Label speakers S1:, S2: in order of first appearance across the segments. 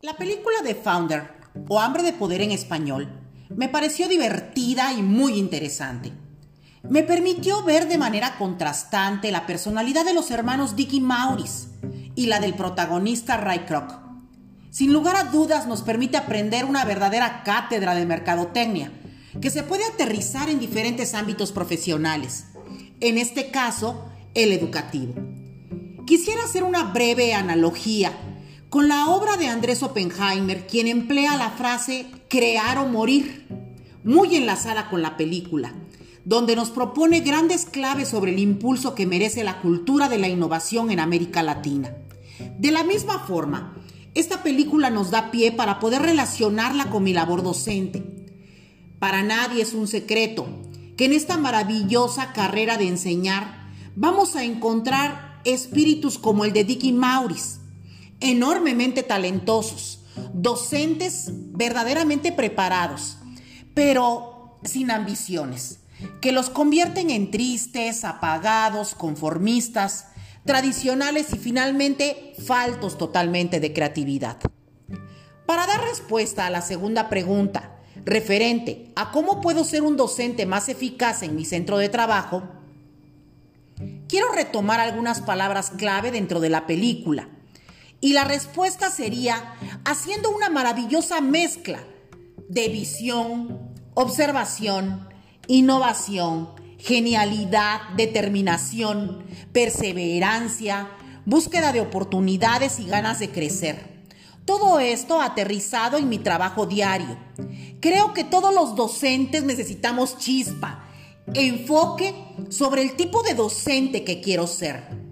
S1: La película de Founder, o Hambre de Poder en español, me pareció divertida y muy interesante. Me permitió ver de manera contrastante la personalidad de los hermanos Dick y Maurice y la del protagonista Ray Kroc. Sin lugar a dudas nos permite aprender una verdadera cátedra de mercadotecnia que se puede aterrizar en diferentes ámbitos profesionales, en este caso el educativo. Quisiera hacer una breve analogía con la obra de Andrés Oppenheimer, quien emplea la frase crear o morir, muy enlazada con la película, donde nos propone grandes claves sobre el impulso que merece la cultura de la innovación en América Latina. De la misma forma, esta película nos da pie para poder relacionarla con mi labor docente. Para nadie es un secreto que en esta maravillosa carrera de enseñar vamos a encontrar espíritus como el de Dicky Maurice, enormemente talentosos, docentes verdaderamente preparados, pero sin ambiciones, que los convierten en tristes, apagados, conformistas, tradicionales y finalmente faltos totalmente de creatividad. Para dar respuesta a la segunda pregunta, referente a cómo puedo ser un docente más eficaz en mi centro de trabajo, quiero retomar algunas palabras clave dentro de la película y la respuesta sería haciendo una maravillosa mezcla de visión, observación, innovación, genialidad, determinación, perseverancia, búsqueda de oportunidades y ganas de crecer. Todo esto aterrizado en mi trabajo diario. Creo que todos los docentes necesitamos chispa, enfoque sobre el tipo de docente que quiero ser.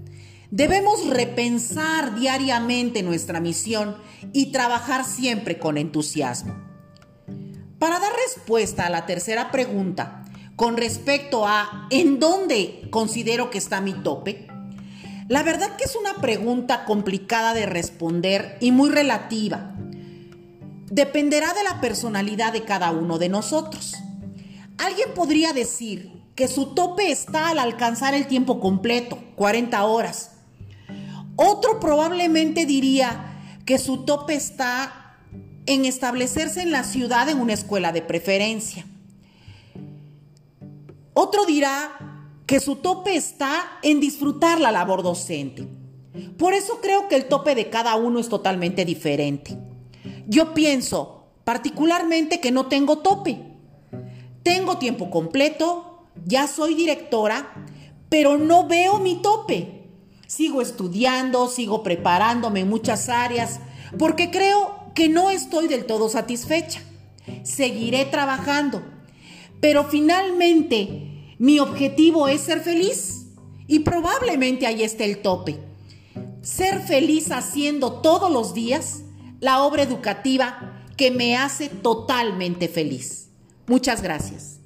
S1: Debemos repensar diariamente nuestra misión y trabajar siempre con entusiasmo. Para dar respuesta a la tercera pregunta, con respecto a ¿en dónde considero que está mi tope? La verdad que es una pregunta complicada de responder y muy relativa. Dependerá de la personalidad de cada uno de nosotros. Alguien podría decir que su tope está al alcanzar el tiempo completo, 40 horas, otro probablemente diría que su tope está en establecerse en la ciudad en una escuela de preferencia. Otro dirá que su tope está en disfrutar la labor docente. Por eso creo que el tope de cada uno es totalmente diferente. Yo pienso particularmente que no tengo tope. Tengo tiempo completo, ya soy directora, pero no veo mi tope. Sigo estudiando, sigo preparándome en muchas áreas, porque creo que no estoy del todo satisfecha. Seguiré trabajando, pero finalmente mi objetivo es ser feliz y probablemente ahí esté el tope. Ser feliz haciendo todos los días la obra educativa que me hace totalmente feliz. Muchas gracias.